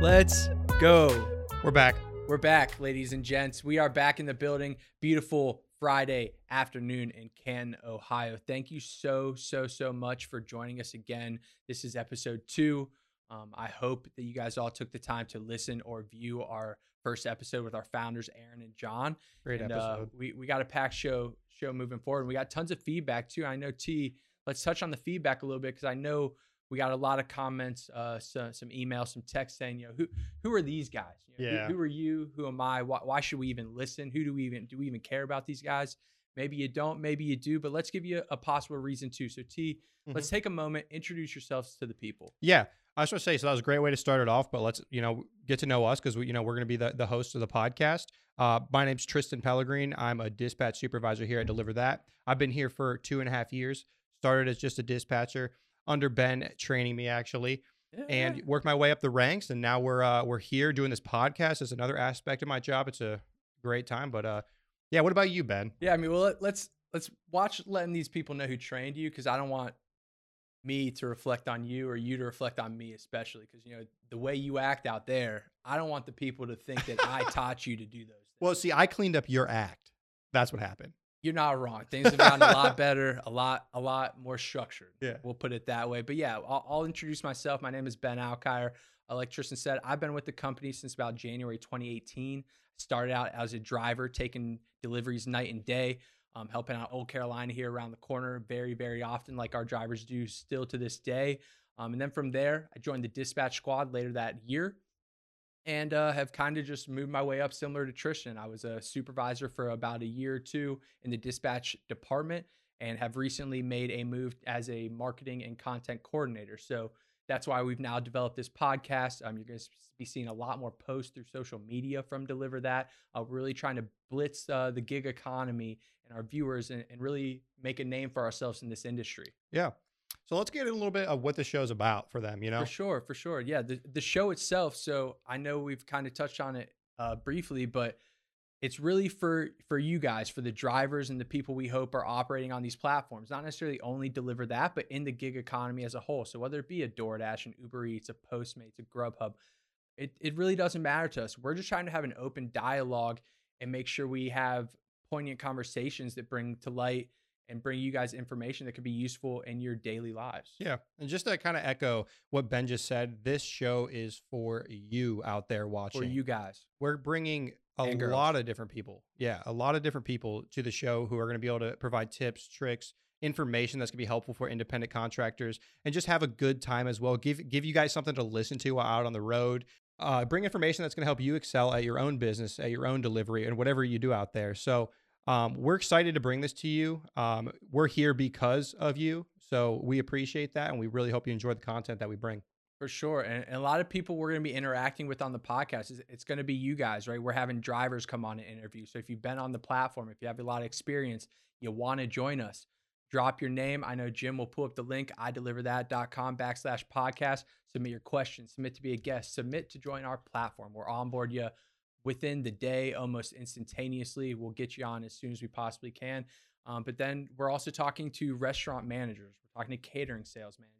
Let's go. We're back. We're back, ladies and gents. We are back in the building. Beautiful Friday afternoon in Canton, Ohio. Thank you so, so, so much for joining us again. This is episode two. Um, I hope that you guys all took the time to listen or view our first episode with our founders, Aaron and John. Great and, episode. Uh, we we got a packed show show moving forward. We got tons of feedback too. I know T. Let's touch on the feedback a little bit because I know we got a lot of comments, uh, some, some emails, some texts saying, you know, who who are these guys? You know, Yeah. Who, who are you? Who am I? Why, why should we even listen? Who do we even do we even care about these guys? Maybe you don't, maybe you do, but let's give you a, a possible reason too. So T, let's take a moment, introduce yourselves to the people. Yeah, I was going to say, so that was a great way to start it off. But let's, you know, get to know us because we, you know, we're going to be the, the host of the podcast. Uh, my name's Tristan Pellegrin. I'm a dispatch supervisor here at Deliver That. I've been here for two and a half years. Started as just a dispatcher under Ben training me actually, and worked my way up the ranks. And now we're uh, we're here doing this podcast as another aspect of my job. It's a great time. But uh, yeah, what about you, Ben? Yeah, I mean, well, let, let's let's watch letting these people know who trained you because I don't want me to reflect on you or you to reflect on me, especially because you know the way you act out there. I don't want the people to think that I taught you to do those. Things. Well, see, I cleaned up your act. That's what happened. You're not wrong. Things have gotten a lot better, a lot, a lot more structured. Yeah. we'll put it that way. But yeah, I'll, I'll introduce myself. My name is Ben Alkire. Uh, Like Tristan said, I've been with the company since about January 2018. Started out as a driver, taking deliveries night and day, um, helping out Old Carolina here around the corner very, very often, like our drivers do still to this day. Um, and then from there, I joined the dispatch squad later that year and uh, have kind of just moved my way up similar to Tristan. I was a supervisor for about a year or two in the dispatch department and have recently made a move as a marketing and content coordinator. So that's why we've now developed this podcast. Um, you're going to be seeing a lot more posts through social media from Deliver That. Uh, we're really trying to blitz uh, the gig economy and our viewers and, and really make a name for ourselves in this industry. Yeah. So let's get in a little bit of what the show's about for them, you know? For sure, for sure. Yeah, the the show itself. So I know we've kind of touched on it uh, briefly, but it's really for for you guys, for the drivers and the people we hope are operating on these platforms. Not necessarily only deliver that, but in the gig economy as a whole. So whether it be a DoorDash, an Uber Eats, a Postmates, a Grubhub, it it really doesn't matter to us. We're just trying to have an open dialogue and make sure we have poignant conversations that bring to light and bring you guys information that could be useful in your daily lives. Yeah. And just to kind of echo what Ben just said, this show is for you out there watching. For you guys. We're bringing a lot of different people. Yeah. A lot of different people to the show who are going to be able to provide tips, tricks, information that's going to be helpful for independent contractors and just have a good time as well. Give give you guys something to listen to while out on the road. Uh, bring information that's going to help you excel at your own business, at your own delivery, and whatever you do out there. So um, we're excited to bring this to you. Um, we're here because of you. So we appreciate that. And we really hope you enjoy the content that we bring. For sure. And, and a lot of people we're going to be interacting with on the podcast is it's going to be you guys, right? We're having drivers come on and interview. So if you've been on the platform, if you have a lot of experience, you want to join us, drop your name. I know Jim will pull up the link, ideliverthat.com backslash podcast. Submit your questions, submit to be a guest, submit to join our platform. We're on board you within the day, almost instantaneously. We'll get you on as soon as we possibly can. Um, but then we're also talking to restaurant managers. We're talking to catering sales managers.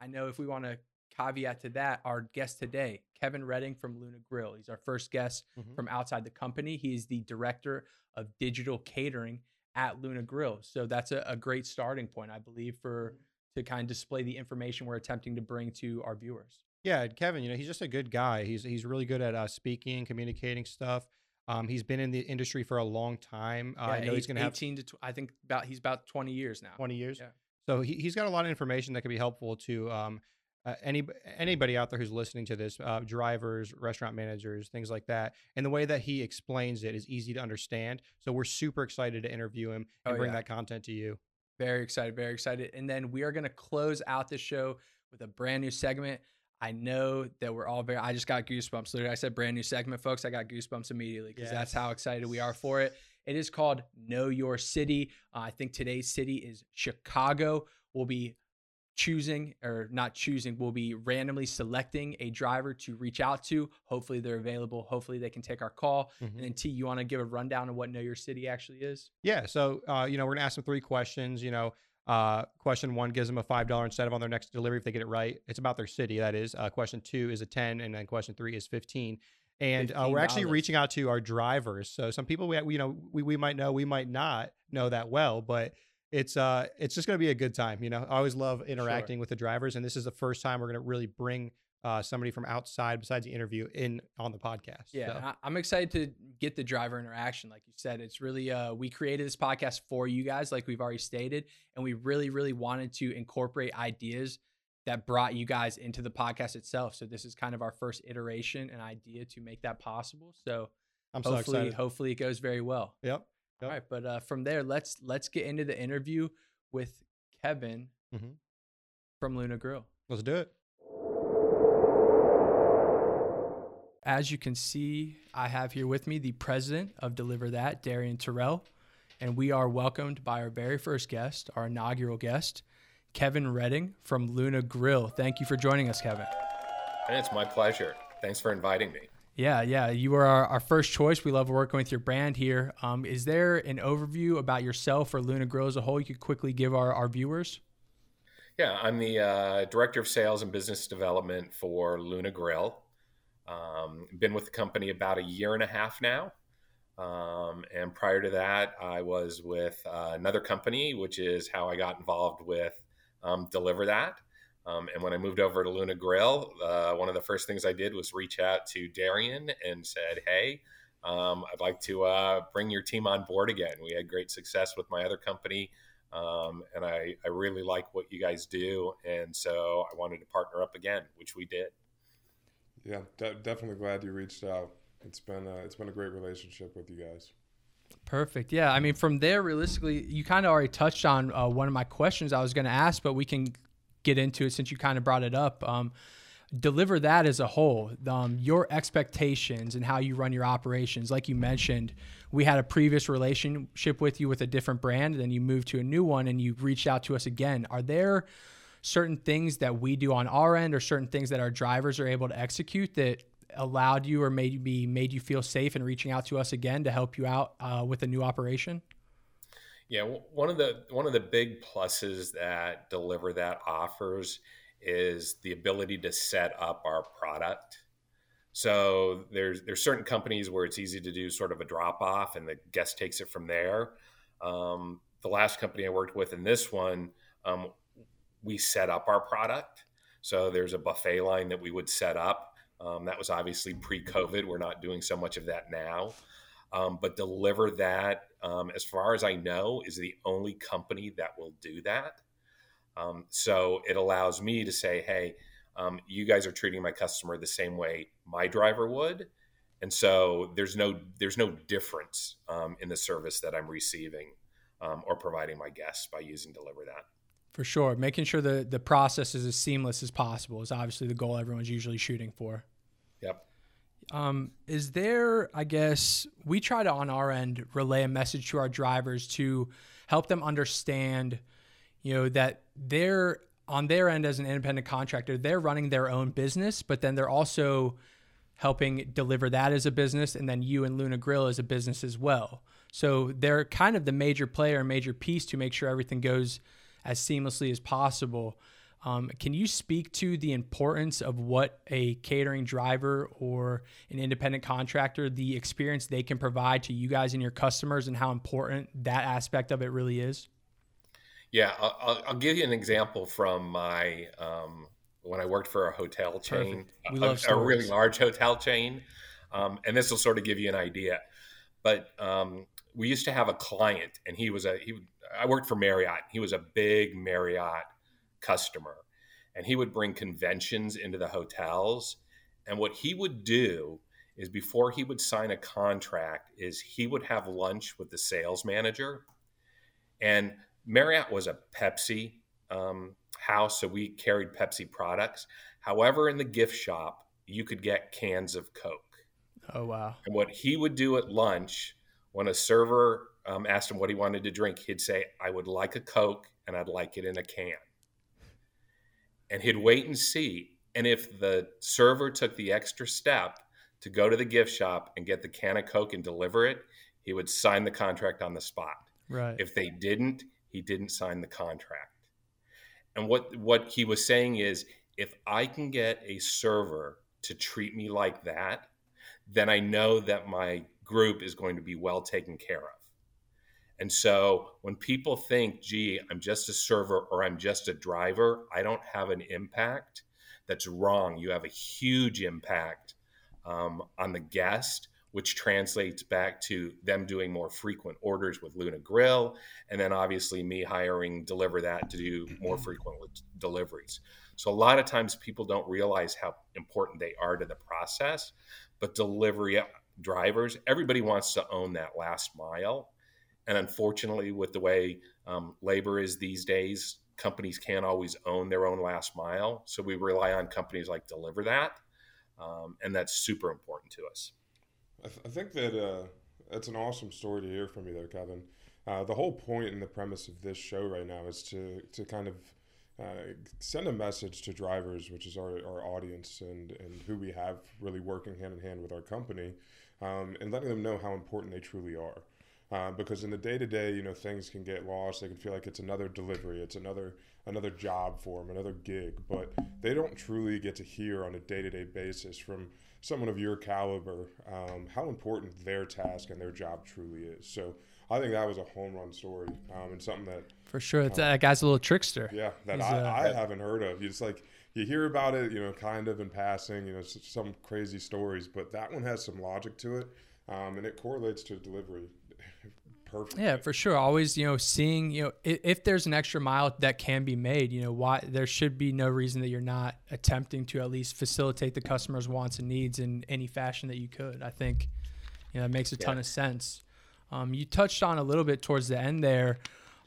I know if we want to caveat to that, our guest today, Kevin Reading from Luna Grill. He's our first guest Mhm. from outside the company. He is the director of digital catering at Luna Grill. So that's a, a great starting point, I believe, for to kind of display the information we're attempting to bring to our viewers. Yeah, Kevin, you know, he's just a good guy. He's he's really good at uh, speaking, communicating stuff. Um, he's been in the industry for a long time. Uh, I know he's eight- going to have 18 to tw- I think about he's about 20 years now. 20 years. Yeah. So he, he's got a lot of information that could be helpful to um, uh, any anybody out there who's listening to this, uh, drivers, restaurant managers, things like that. And the way that he explains it is easy to understand. So we're super excited to interview him and Oh, bring yeah. that content to you. Very excited, very excited. And then we are going to close out the show with a brand new segment. I know that we're all very, I just got goosebumps. Literally, I said brand new segment, folks. I got goosebumps immediately because that's how excited we are for it. It is called Know Your City. Uh, I think today's city is Chicago. We'll be choosing or not choosing, we'll be randomly selecting a driver to reach out to. Hopefully, they're available. Hopefully, they can take our call. Mhm. And then, T, you want to give a rundown of what Know Your City actually is? Yeah. So, uh, you know, we're going to ask them three questions. You know, Uh, question one gives them a five dollar incentive on their next delivery if they get it right. It's about their city, that is. Uh, question two is a ten, and then question three is fifteen. And uh, we're actually reaching out to our drivers. So some people we you know we, we might know, we might not know that well, but it's uh it's just gonna be a good time. You know, I always love interacting with the drivers, and this is the first time we're gonna really bring uh, somebody from outside besides the interview in on the podcast. Yeah, So, I, I'm excited to get the driver interaction. Like you said, it's really uh, we created this podcast for you guys, like we've already stated, and we really, really wanted to incorporate ideas that brought you guys into the podcast itself. So this is kind of our first iteration and idea to make that possible. So I'm so hopefully, excited. hopefully it goes very well. Yep. All right, but uh, from there, let's let's get into the interview with Kevin Mhm. from Luna Grill. Let's do it. As you can see, I have here with me the president of Deliver That, Darien Terrell, and we are welcomed by our very first guest, our inaugural guest, Kevin Reading from Luna Grill. Thank you for joining us, Kevin. And it's my pleasure. Thanks for inviting me. Yeah, yeah, you were our, our first choice. We love working with your brand here. Um, is there an overview about yourself or Luna Grill as a whole you could quickly give our, our viewers? Yeah, I'm the uh, director of sales and business development for Luna Grill. Um, been with the company about a year and a half now. Um, and prior to that, I was with uh, another company, which is how I got involved with um, Deliver That. Um, and when I moved over to Luna Grill, uh, one of the first things I did was reach out to Darien and said, Hey, um, I'd like to uh, bring your team on board again. We had great success with my other company, um, and I, I really like what you guys do. And so I wanted to partner up again, which we did. Yeah, de- definitely glad you reached out. It's been a, it's been a great relationship with you guys. Perfect. Yeah. I mean, from there, realistically, you kind of already touched on uh, one of my questions I was going to ask, but we can get into it since you kind of brought it up. Um, deliver that as a whole, um, your expectations and how you run your operations. Like you mentioned, we had a previous relationship with you with a different brand, then you moved to a new one and you reached out to us again. Are there certain things that we do on our end or certain things that our drivers are able to execute that allowed you or maybe made you feel safe in reaching out to us again to help you out uh, with a new operation? Yeah, one of the one of the big pluses that Deliver That offers is the ability to set up our product. So there's there's certain companies where it's easy to do sort of a drop off, and the guest takes it from there. Um, the last company I worked with, and this one, um, we set up our product. So there's a buffet line that we would set up. Um, that was obviously pre-COVID. We're not doing so much of that now. Um, but deliver that, um, as far as I know, is the only company that will do that. Um, so it allows me to say, hey, um, you guys are treating my customer the same way my driver would, and so there's no there's no difference um, in the service that I'm receiving or providing my guests by using Deliver That. For sure. Making sure the, the process is as seamless as possible is obviously the goal everyone's usually shooting for. Yep. Um, is there, I guess, we try to on our end relay a message to our drivers to help them understand, you know, that they're on their end as an independent contractor, they're running their own business, but then they're also helping deliver that as a business, and then you and Luna Grill as a business as well. So they're kind of the major player major piece to make sure everything goes as seamlessly as possible. Um, can you speak to the importance of what a catering driver or an independent contractor, the experience they can provide to you guys and your customers, and how important that aspect of it really is? Yeah, I'll, I'll- give you an example from my um, when I worked for a hotel chain, We a, a really large hotel chain, um, and this will sort of give you an idea. But um, we used to have a client, and he was a he. I worked for Marriott. He was a big Marriott customer, and he would bring conventions into the hotels. And what he would do is before he would sign a contract, is he would have lunch with the sales manager, and Marriott was a Pepsi um, house, so we carried Pepsi products. However, in the gift shop, you could get cans of Coke. Oh wow, And what he would do at lunch, when a server um, asked him what he wanted to drink, he'd say, I would like a Coke and I'd like it in a can. And he'd wait and see. And if the server took the extra step to go to the gift shop and get the can of Coke and deliver it, he would sign the contract on the spot. right? If they didn't, he didn't sign the contract. And what what he was saying is if I can get a server to treat me like that, then I know that my group is going to be well taken care of. And so when people think, gee, I'm just a server or I'm just a driver, I don't have an impact, that's wrong. You have a huge impact um, on the guest, which translates back to them doing more frequent orders with Luna Grill. And then obviously me hiring Deliver That to do more frequent deliveries. So a lot of times people don't realize how important they are to the process, but delivery drivers, everybody wants to own that last mile. And unfortunately, with the way um, labor is these days, companies can't always own their own last mile. So we rely on companies like Deliver That. Um, and that's super important to us. I, th- I think that uh, that's an awesome story to hear from you there, Kevin. Uh, the whole point and the premise of this show right now is to, to kind of uh, send a message to drivers, which is our, our audience and, and who we have really working hand in hand with our company, um, and letting them know how important they truly are. Uh, because in the day to day, you know, things can get lost. They can feel like it's another delivery, it's another another job for them, another gig, but they don't truly get to hear on a day to day basis from someone of your caliber um, how important their task and their job truly is. So I think that was a home run story um, and something that for sure. Um, that guy's a little trickster. Yeah, that I, uh, I haven't heard of. It's like you hear about it, you know, kind of in passing, you know, some crazy stories, but that one has some logic to it, um, and it correlates to delivery perfect. Yeah, for sure. Always, you know, seeing, you know, if, if, there's an extra mile that can be made, you know, why there should be no reason that you're not attempting to at least facilitate the customer's wants and needs in any fashion that you could. I think, you know, that makes a ton of sense. Um, you touched on a little bit towards the end there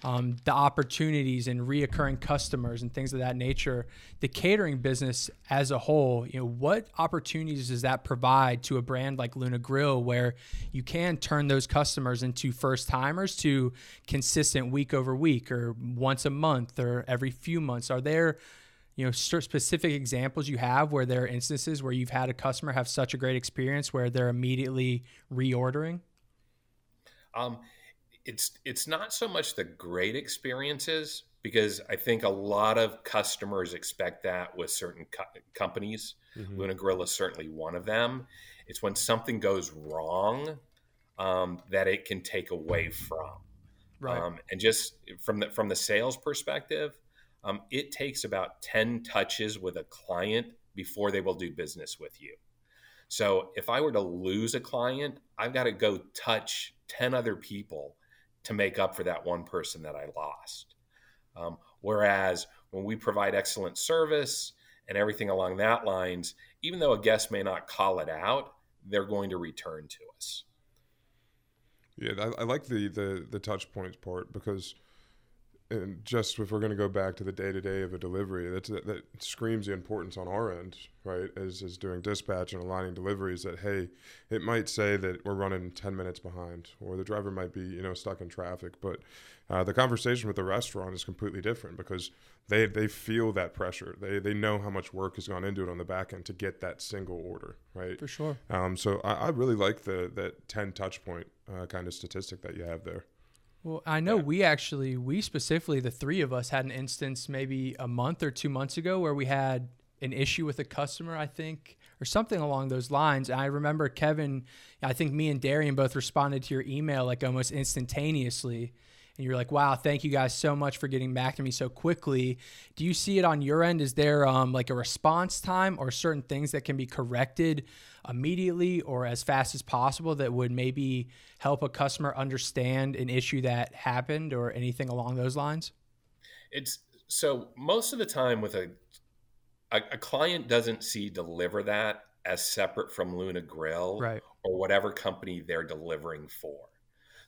um, the opportunities and reoccurring customers and things of that nature. The catering business as a whole, you know, what opportunities does that provide to a brand like Luna Grill where you can turn those customers into first timers to consistent week over week or once a month or every few months? Are there you know specific examples you have where there are instances where you've had a customer have such a great experience where they're immediately reordering um, it's it's not so much the great experiences because I think a lot of customers expect that with certain co- companies. Mm-hmm. Luna Grill is certainly one of them. It's when something goes wrong um, that it can take away from. Right. Um, and just from the from the sales perspective, um, it takes about ten touches with a client before they will do business with you. So if I were to lose a client, I've got to go touch ten other people to make up for that one person that I lost. Um, whereas when we provide excellent service and everything along that lines, even though a guest may not call it out, they're going to return to us. Yeah, I, I like the, the the touch points part because and just if we're going to go back to the day to day of a delivery, that, that screams the importance on our end, right? As, as doing dispatch and aligning deliveries, that hey, it might say that we're running ten minutes behind, or the driver might be you know stuck in traffic, but uh, the conversation with the restaurant is completely different because they they feel that pressure. They they know how much work has gone into it on the back end to get that single order, right? For sure. Um, so I, I really like the that ten touch point uh, kind of statistic that you have there. Well, I know yeah. we actually, we specifically, the three of us had an instance maybe a month or two months ago where we had an issue with a customer, I think, or something along those lines. And I remember Kevin, I think me and Darien both responded to your email like almost instantaneously and you're like, wow, thank you guys so much for getting back to me so quickly. Do you see it on your end? Is there um, like a response time or certain things that can be corrected immediately or as fast as possible that would maybe help a customer understand an issue that happened or anything along those lines? It's so most of the time with a a, a client doesn't see deliver that as separate from Luna Grill right. or whatever company they're delivering for.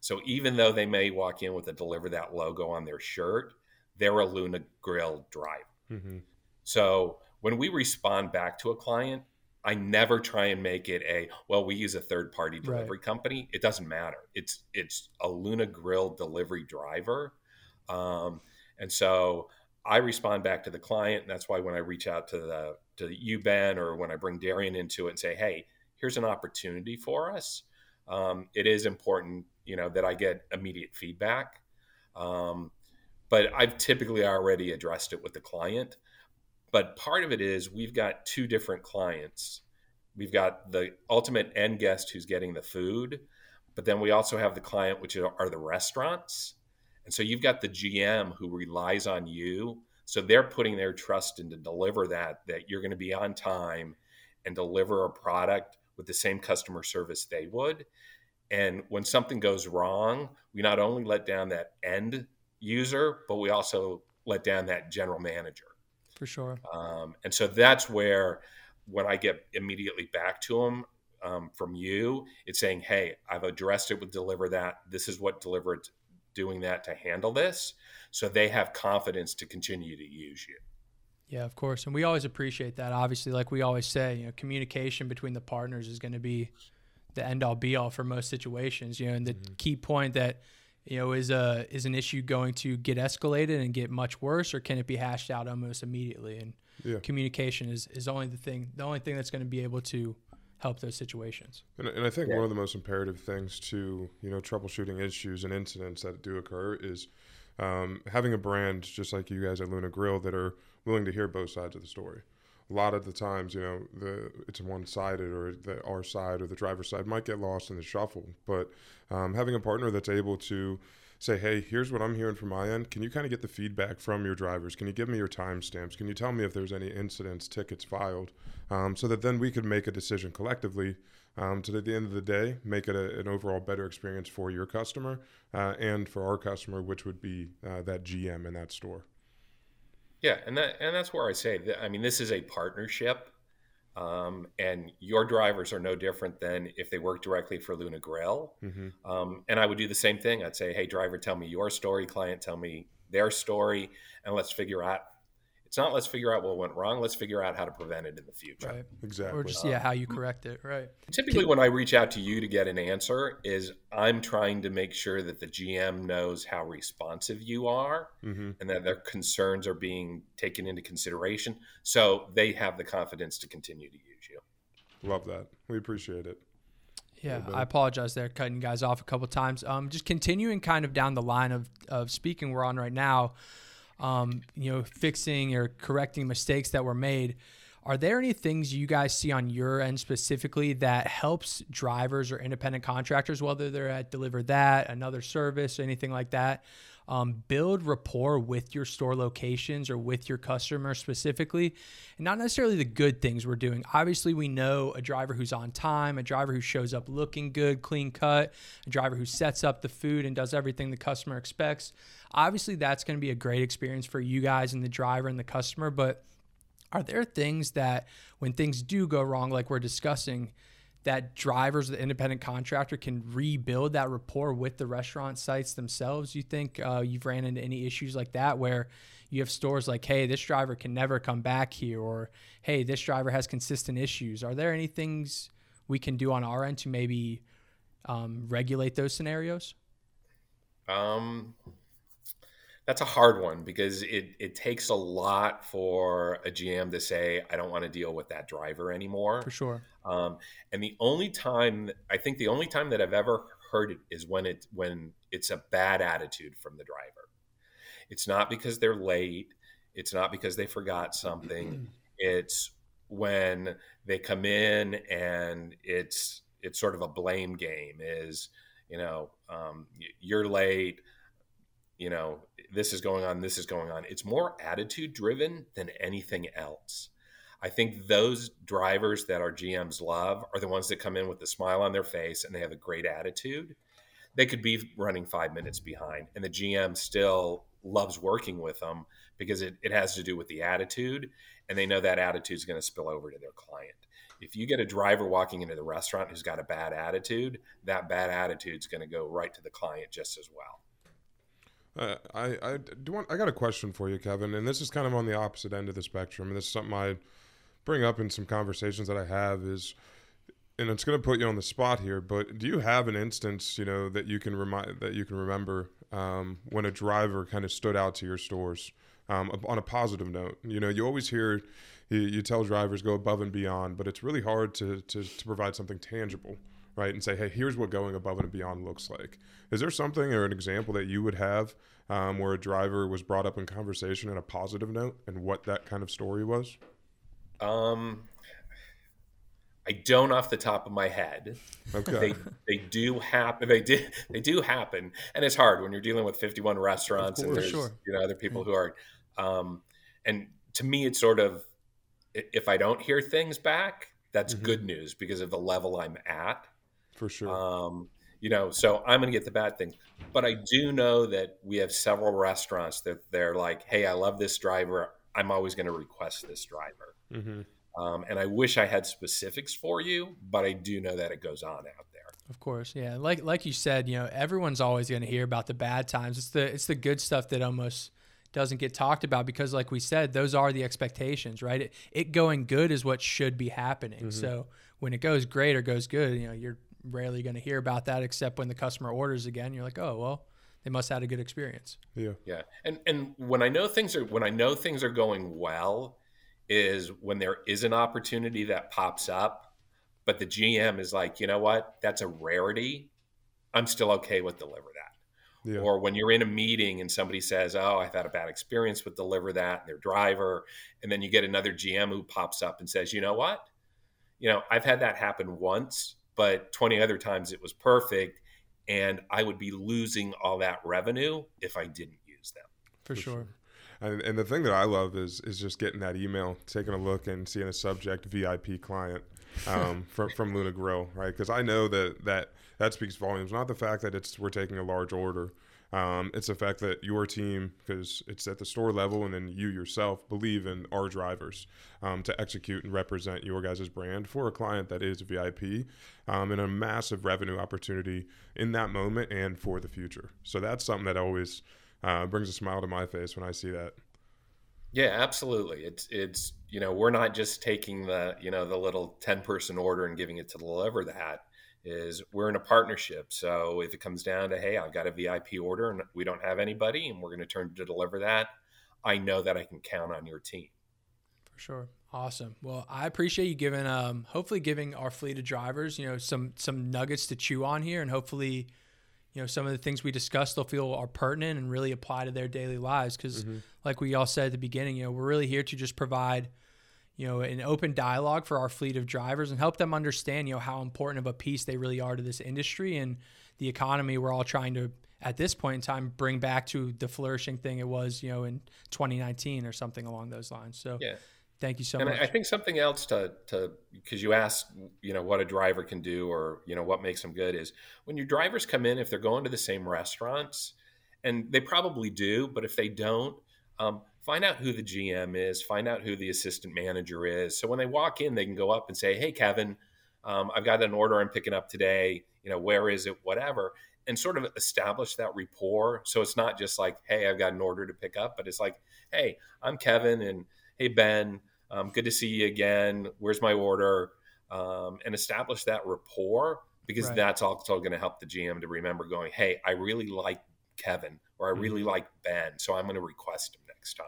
So even though they may walk in with a deliver that logo on their shirt, they're a Luna Grill driver. Mm-hmm. So when we respond back to a client, I never try and make it a well, we use a third party delivery right. company. It doesn't matter. It's it's a Luna Grill delivery driver. Um, and so I respond back to the client. And that's why when I reach out to the to you, Ben, or when I bring Darien into it and say, hey, here's an opportunity for us. Um, it is important you know that I get immediate feedback. Um, but I've typically already addressed it with the client. But part of it is we've got two different clients. We've got the ultimate end guest who's getting the food, but then we also have the client, which are the restaurants. And so you've got the GM who relies on you. So they're putting their trust in to deliver that, that you're going to be on time and deliver a product with the same customer service they would. And when something goes wrong, we not only let down that end user, but we also let down that general manager. For sure. Um, and so that's where, when I get immediately back to them um, from you, it's saying, "Hey, I've addressed it with Deliver that. This is what Delivered doing that to handle this." So they have confidence to continue to use you. Yeah, of course, and we always appreciate that. Obviously, like we always say, you know, communication between the partners is going to be the end all be all for most situations. You know, and the mm-hmm. key point that you know is a is an issue going to get escalated and get much worse, or can it be hashed out almost immediately? And yeah. communication is is only the thing the only thing that's going to be able to help those situations. And, and I think yeah. one of the most imperative things to you know troubleshooting issues and incidents that do occur is um, having a brand just like you guys at Luna Grill that are willing to hear both sides of the story a lot of the times, you know, the it's one sided or the our side or the driver's side might get lost in the shuffle. But um, having a partner that's able to say, hey, here's what I'm hearing from my end. Can you kind of get the feedback from your drivers? Can you give me your timestamps? Can you tell me if there's any incidents, tickets filed, um, so that then we could make a decision collectively um, to at the end of the day make it a, an overall better experience for your customer uh, and for our customer, which would be uh, that GM in that store. Yeah, and that and that's where I say that, I mean this is a partnership, um, and your drivers are no different than if they work directly for Luna Grill. Mm-hmm. Um, and I would do the same thing. I'd say, hey, driver, tell me your story. Client, tell me their story, and let's figure out it's not let's figure out what went wrong. Let's figure out how to prevent it in the future. Right. Exactly. Or just yeah, how you correct it. Right. Typically, when I reach out to you to get an answer, is I'm trying to make sure that the GM knows how responsive you are, mm-hmm. and that their concerns are being taken into consideration, so they have the confidence to continue to use you. Love that. We appreciate it. Yeah, I apologize there, cutting you guys off a couple times. Um, just continuing kind of down the line of of speaking we're on right now um, you know, fixing or correcting mistakes that were made. Are there any things you guys see on your end specifically that helps drivers or independent contractors, whether they're at Deliver That, another service, anything like that, um, build rapport with your store locations or with your customers specifically, and not necessarily the good things we're doing. Obviously, we know a driver who's on time, a driver who shows up looking good, clean cut, a driver who sets up the food and does everything the customer expects. Obviously, that's going to be a great experience for you guys and the driver and the customer, but are there things that when things do go wrong, like we're discussing, that drivers, the independent contractor, can rebuild that rapport with the restaurant sites themselves? You think uh, you've ran into any issues like that where you have stores like, hey, this driver can never come back here, or hey, this driver has consistent issues? Are there any things we can do on our end to maybe um, regulate those scenarios? Um, that's a hard one because it it takes a lot for a GM to say I don't want to deal with that driver anymore. For sure. Um, and the only time I think the only time that I've ever heard it is when it when it's a bad attitude from the driver. It's not because they're late. It's not because they forgot something. it's when they come in and it's it's sort of a blame game. Is you know um, you're late you know, this is going on, this is going on. It's more attitude driven than anything else. I think those drivers that our GMs love are the ones that come in with a smile on their face and they have a great attitude. They could be running five minutes behind, and the GM still loves working with them because it, it has to do with the attitude, and they know that attitude is going to spill over to their client. If you get a driver walking into the restaurant who's got a bad attitude, that bad attitude is going to go right to the client just as well. Uh, I I do want I got a question for you, Kevin, and this is kind of on the opposite end of the spectrum, and this is something I bring up in some conversations that I have is, and it's going to put you on the spot here, but do you have an instance, you know, that you can remind that you can remember um, when a driver kind of stood out to your stores um, on a positive note? You know, you always hear you, you tell drivers go above and beyond, but it's really hard to, to, to provide something tangible right? And say, hey, here's what going above and beyond looks like. Is there something or an example that you would have um, where a driver was brought up in conversation in a positive note and what that kind of story was? Um, I don't off the top of my head. Okay. They they do happen. They did they do happen, and it's hard when you're dealing with 51 restaurants and there's Sure. you know other people who are. Um, and to me, it's sort of if I don't hear things back, that's Mhm. good news because of the level I'm at. For sure. Um, you know, so I'm going to get the bad things, but I do know that we have several restaurants that they're like, "Hey, I love this driver. I'm always going to request this driver." hmm Um, and I wish I had specifics for you, but I do know that it goes on out there. Of course, yeah. Like like you said, you know, everyone's always going to hear about the bad times. It's the it's the good stuff that almost doesn't get talked about because, like we said, those are the expectations, right? It, it going good is what should be happening. So when it goes great or goes good, you know, you're rarely going to hear about that except when the customer orders again. You're like, oh well, they must have had a good experience. Yeah. Yeah, and and when I know things are when I know things are going well, is when there is an opportunity that pops up, but the GM is like, you know what, that's a rarity. I'm still okay with deliver that. Yeah. Or when you're in a meeting and somebody says, "Oh, I've had a bad experience with deliver that," and their driver, and then you get another GM who pops up and says, "You know what? You know, I've had that happen once, but 20 other times it was perfect, and I would be losing all that revenue if I didn't use them." For, For sure. And, and the thing that I love is is just getting that email, taking a look, and seeing a subject VIP client um, from from Luna Grill, right? Because I know that that that speaks volumes. Not the fact that it's we're taking a large order. Um, it's the fact that your team, because it's at the store level, and then you yourself believe in our drivers um, to execute and represent your guys' brand for a client that is a VIP, um, and a massive revenue opportunity in that moment and for the future. So that's something that always uh, brings a smile to my face when I see that. Yeah, absolutely. It's it's you know we're not just taking the you know the little ten person order and giving it to deliver that. Is we're in a partnership. So if it comes down to hey, I've got a VIP order and we don't have anybody, and we're going to turn to deliver that, I know that I can count on your team. For sure. Awesome. Well, I appreciate you giving um hopefully giving our fleet of drivers, you know, some some nuggets to chew on here and hopefully you know some of the things we discussed they'll feel are pertinent and really apply to their daily lives because like we all said at the beginning you know we're really here to just provide you know an open dialogue for our fleet of drivers and help them understand you know how important of a piece they really are to this industry and the economy we're all trying to at this point in time bring back to the flourishing thing it was you know in 2019 or something along those lines so Yeah. thank you so and much I I think something else to to because you asked, you know, what a driver can do or you know what makes them good is when your drivers come in, if they're going to the same restaurants, and they probably do, but if they don't, um, find out who the GM is, find out who the assistant manager is. So when they walk in, they can go up and say, "Hey, Kevin, um, I've got an order I'm picking up today. You know, where is it? Whatever." And sort of establish that rapport. So it's not just like, "Hey, I've got an order to pick up," but it's like, "Hey, I'm Kevin," and "Hey, Ben." um, good to see you again where's my order um, and establish that rapport because Right. that's also going to help the gm to remember going hey i really like kevin or i really like ben so i'm going to request him next time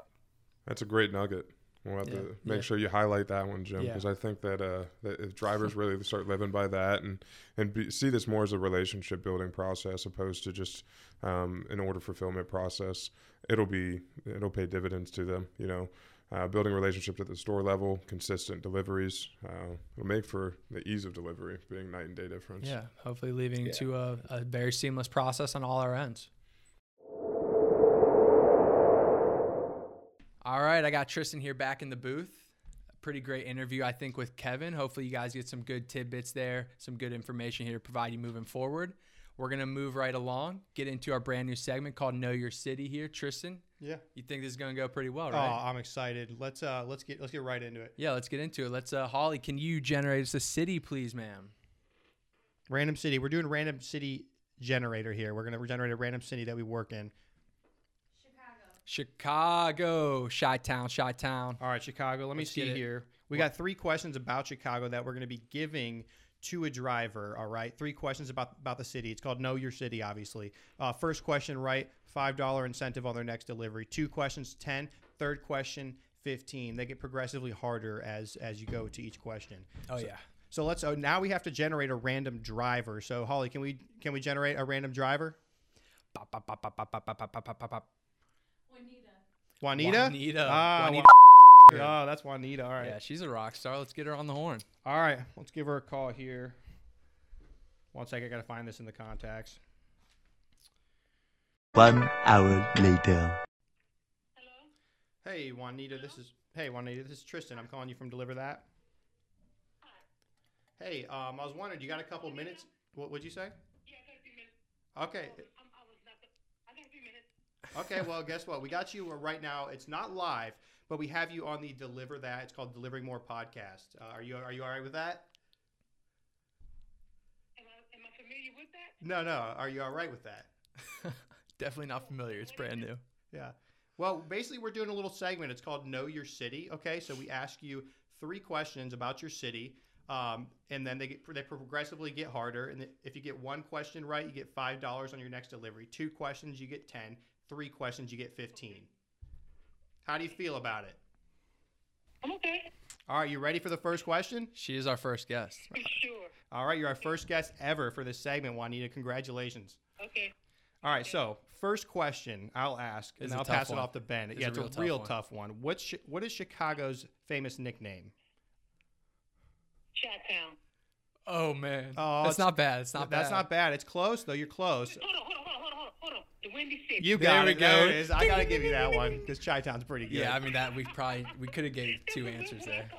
That's a great nugget. We'll have Yeah, to make yeah. sure you highlight that one, Jim, Yeah. because I think that, uh, that if drivers really start living by that and and be, see this more as a relationship building process opposed to just um, an order fulfillment process, it'll be it'll pay dividends to them. You know, uh, building relationships at the store level, consistent deliveries, uh, it will make for the ease of delivery being night and day difference. Yeah, hopefully leading Yeah. to a, a very seamless process on all our ends. All right, I got Tristan here back in the booth. A pretty great interview, I think, with Kevin. Hopefully, you guys get some good tidbits there, some good information here to provide you moving forward. We're gonna move right along, get into our brand new segment called "Know Your City." Here, Tristan, Yeah. you think this is gonna go pretty well, Oh. I'm excited. Let's uh let's get let's get right into it. yeah, let's get into it. Let's, uh, Holly, can you generate us a city, please, ma'am? Random city. We're doing random city generator here. We're gonna generate a random city that we work in. Chicago, Chi Town, Chi Town. All right, Chicago. Let me Let's see here. We got three questions about Chicago that we're going to be giving to a driver. All right, three questions about about the city. It's called Know Your City, obviously. Uh, first question, right? Five dollar incentive on their next delivery. Two questions, ten. Third question, fifteen. They get progressively harder as as you go to each question. Oh So- yeah. So let's. Oh, now we have to generate a random driver. So Holly, can we can we generate a random driver? Bop, bop, bop, bop, bop, bop, bop, bop, bop, bop, bop. Juanita. Juanita. Ah, Juanita. Oh, that's Juanita. All right. Yeah, she's a rock star. Let's get her on the horn. All right. Let's give her a call here. One second. I gotta find this in the contacts. One hour later. Hello? Hey, Juanita. This is. Hey, Juanita. This is Tristan. I'm calling you from Deliver That. Hey, um, I was wondering, you got a couple minutes? What would you say? Okay. Okay, well, guess what? We got you uh, right now. It's not live, but we have you on the Deliver That. It's called Delivering More podcast. Uh, are you are you all right with that? Am I, am I familiar with that? No, no. Are you all right with that? Definitely not familiar. It's brand new. Yeah. Well, basically, we're doing a little segment. It's called Know Your City. Okay, so we ask you three questions about your city, um, and then they get they progressively get harder. And if you get one question right, you get five dollars on your next delivery. Two questions, you get ten. Three questions, you get fifteen. How do you feel about it? I'm okay. All right, you ready for the first question? She is our first guest. Sure. All right, you're our first guest ever for this segment, Juanita. Congratulations. Okay. All right, so first question I'll ask, and It's then a I'll tough pass it off to Ben. It's yeah, a it's real a tough real one. tough one. What's Chi- what is Chicago's famous nickname? Chat town. Oh man. Oh, that's it's- not bad. It's not That's bad. not bad. It's close though. You're close. Windy City. You got we it. There go. it is. I gotta give you that one because Chi Town's pretty good. Yeah, I mean that we probably we could have gave two answers there.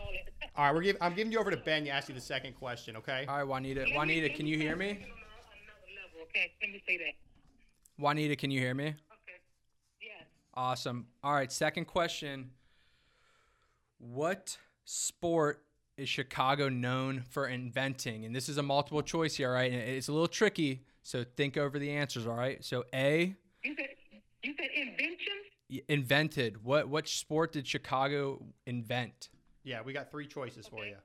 All right, we're give, I'm giving you over to Ben. You ask you the second question, okay? All right, Juanita. Juanita, can you hear me? Another level, okay? Let me say that. Juanita, can you hear me? Okay. Yes. Awesome. All right, second question. What sport is Chicago known for inventing? And this is a multiple choice here, all right? And it's a little tricky, so think over the answers, all right? So A, You said you said invention. invented. What what sport did Chicago invent? Yeah, we got three choices for you.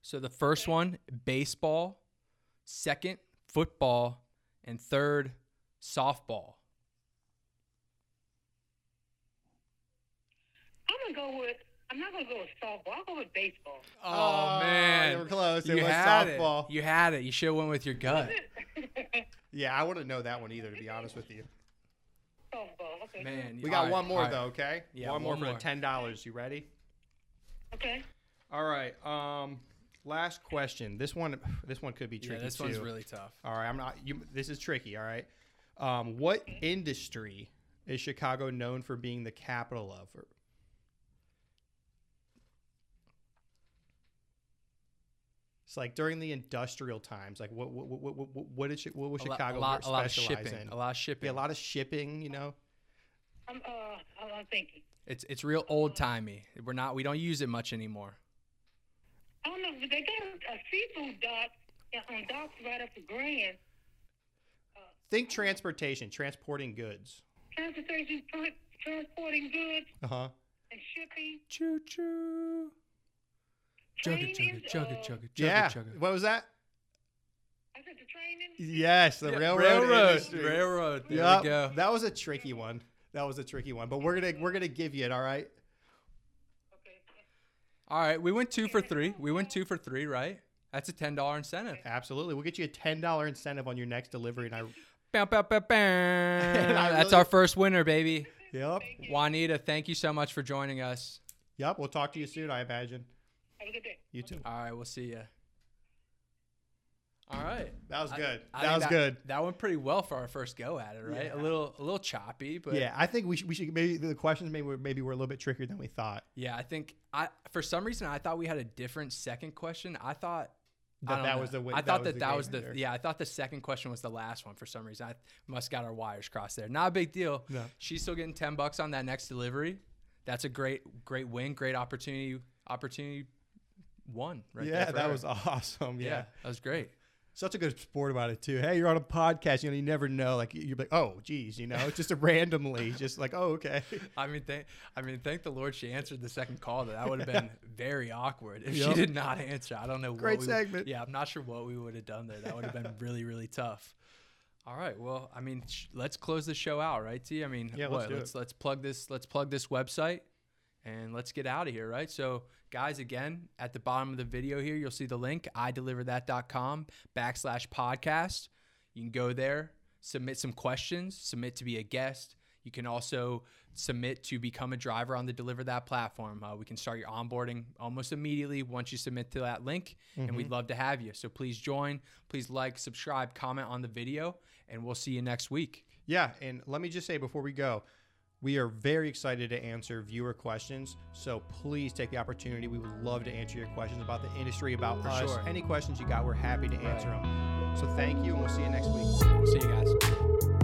So the first one, baseball, second, football, and third, softball. I'm gonna go with. I'm not gonna go with softball. I'll go with baseball. Oh, oh man. you were close. You was had softball. it. You had it. You should have went with your gut. Yeah, I wouldn't know that one either, to be honest with you. Softball. Okay. Man, We got right, one more all right. though, okay? Yeah, one more one for the ten dollars. You ready? Okay. All right. Um, last question. This one, this one could be tricky Yeah, this too. one's really tough. All right, I'm not. You. This is tricky. All right. Um, what industry is Chicago known for being the capital of? Or- It's like during the industrial times. Like what? What? What? What, what, what did what was A lot- Chicago a lot, a lot of shipping. in? A lot of shipping. Yeah, a lot of shipping. You know. I'm uh. I'm, I'm thinking. It's it's real old timey. We're not we don't use it much anymore. I don't know. but They got a seafood dock on docks right up the Grand. Think transportation, transporting goods. Transportation, tra- transporting goods Uh huh. and shipping. Choo choo. Chugga chugga Training, chugga uh, chugga chugga Yeah. chugga. What was that? I said the training. Yes, the Yeah, railroad. industry. Railroad. There Yup, we go. That was a tricky one. That was a tricky one, but we're gonna we're gonna give you it. All right. Okay. All right, we went two for three. We went two for three, right? That's a ten dollar incentive. Absolutely. We'll get you a ten dollar incentive on your next delivery. And I. Bow, bow, bow, bow. I That's really- our first winner, baby. Yep. Juanita, thank you so much for joining us. Yep. We'll talk to you soon. I imagine. Have a good day. You too. All right, we'll see you. All right. That was good. I that think was good. That went pretty well for our first go at it, right? Yeah. A little, a little choppy, but yeah, I think we should, we should maybe the questions maybe were, maybe were a little bit trickier than we thought. Yeah, I think I for some reason I thought we had a different second question. I thought That that know. was the. wi- I thought was that that was the yeah. I thought the second question was the last one for some reason. I must got our wires crossed there. Not a big deal. No. She's still getting ten bucks on that next delivery. That's a great great win. Great opportunity. Opportunity one. Right yeah, that her. was awesome. yeah. Yeah. that was great. Such a good sport about it too. Hey, you're on a podcast. You know, you never know. Like you're like, oh, geez, you know, just a randomly, just like, oh, okay. I mean, thank I mean, thank the Lord she answered the second call. That that would have been very awkward if Yep. she did not answer. I don't know. Great what we would- segment. yeah, I'm not sure what we would have done there. That would have been really, really tough. All right. Well, I mean, sh- let's close the show out, right? T. I mean, Yeah, what? let's do let's let's plug this. Let's plug this website, and let's get out of here, right? So, guys, again, at the bottom of the video here, you'll see the link, ideliverthat.com backslash podcast. You can go there, submit some questions, submit to be a guest. You can also submit to become a driver on the Deliver That platform. Uh, we can start your onboarding almost immediately once you submit to that link, and we'd love to have you. So please join, please like, subscribe, comment on the video, and we'll see you next week. Yeah, and let me just say before we go, we are very excited to answer viewer questions. So please take the opportunity. We would love to answer your questions about the industry, about For us. sure. Any questions you got, we're happy to answer them. So thank you, and we'll see you next week. We'll see you guys.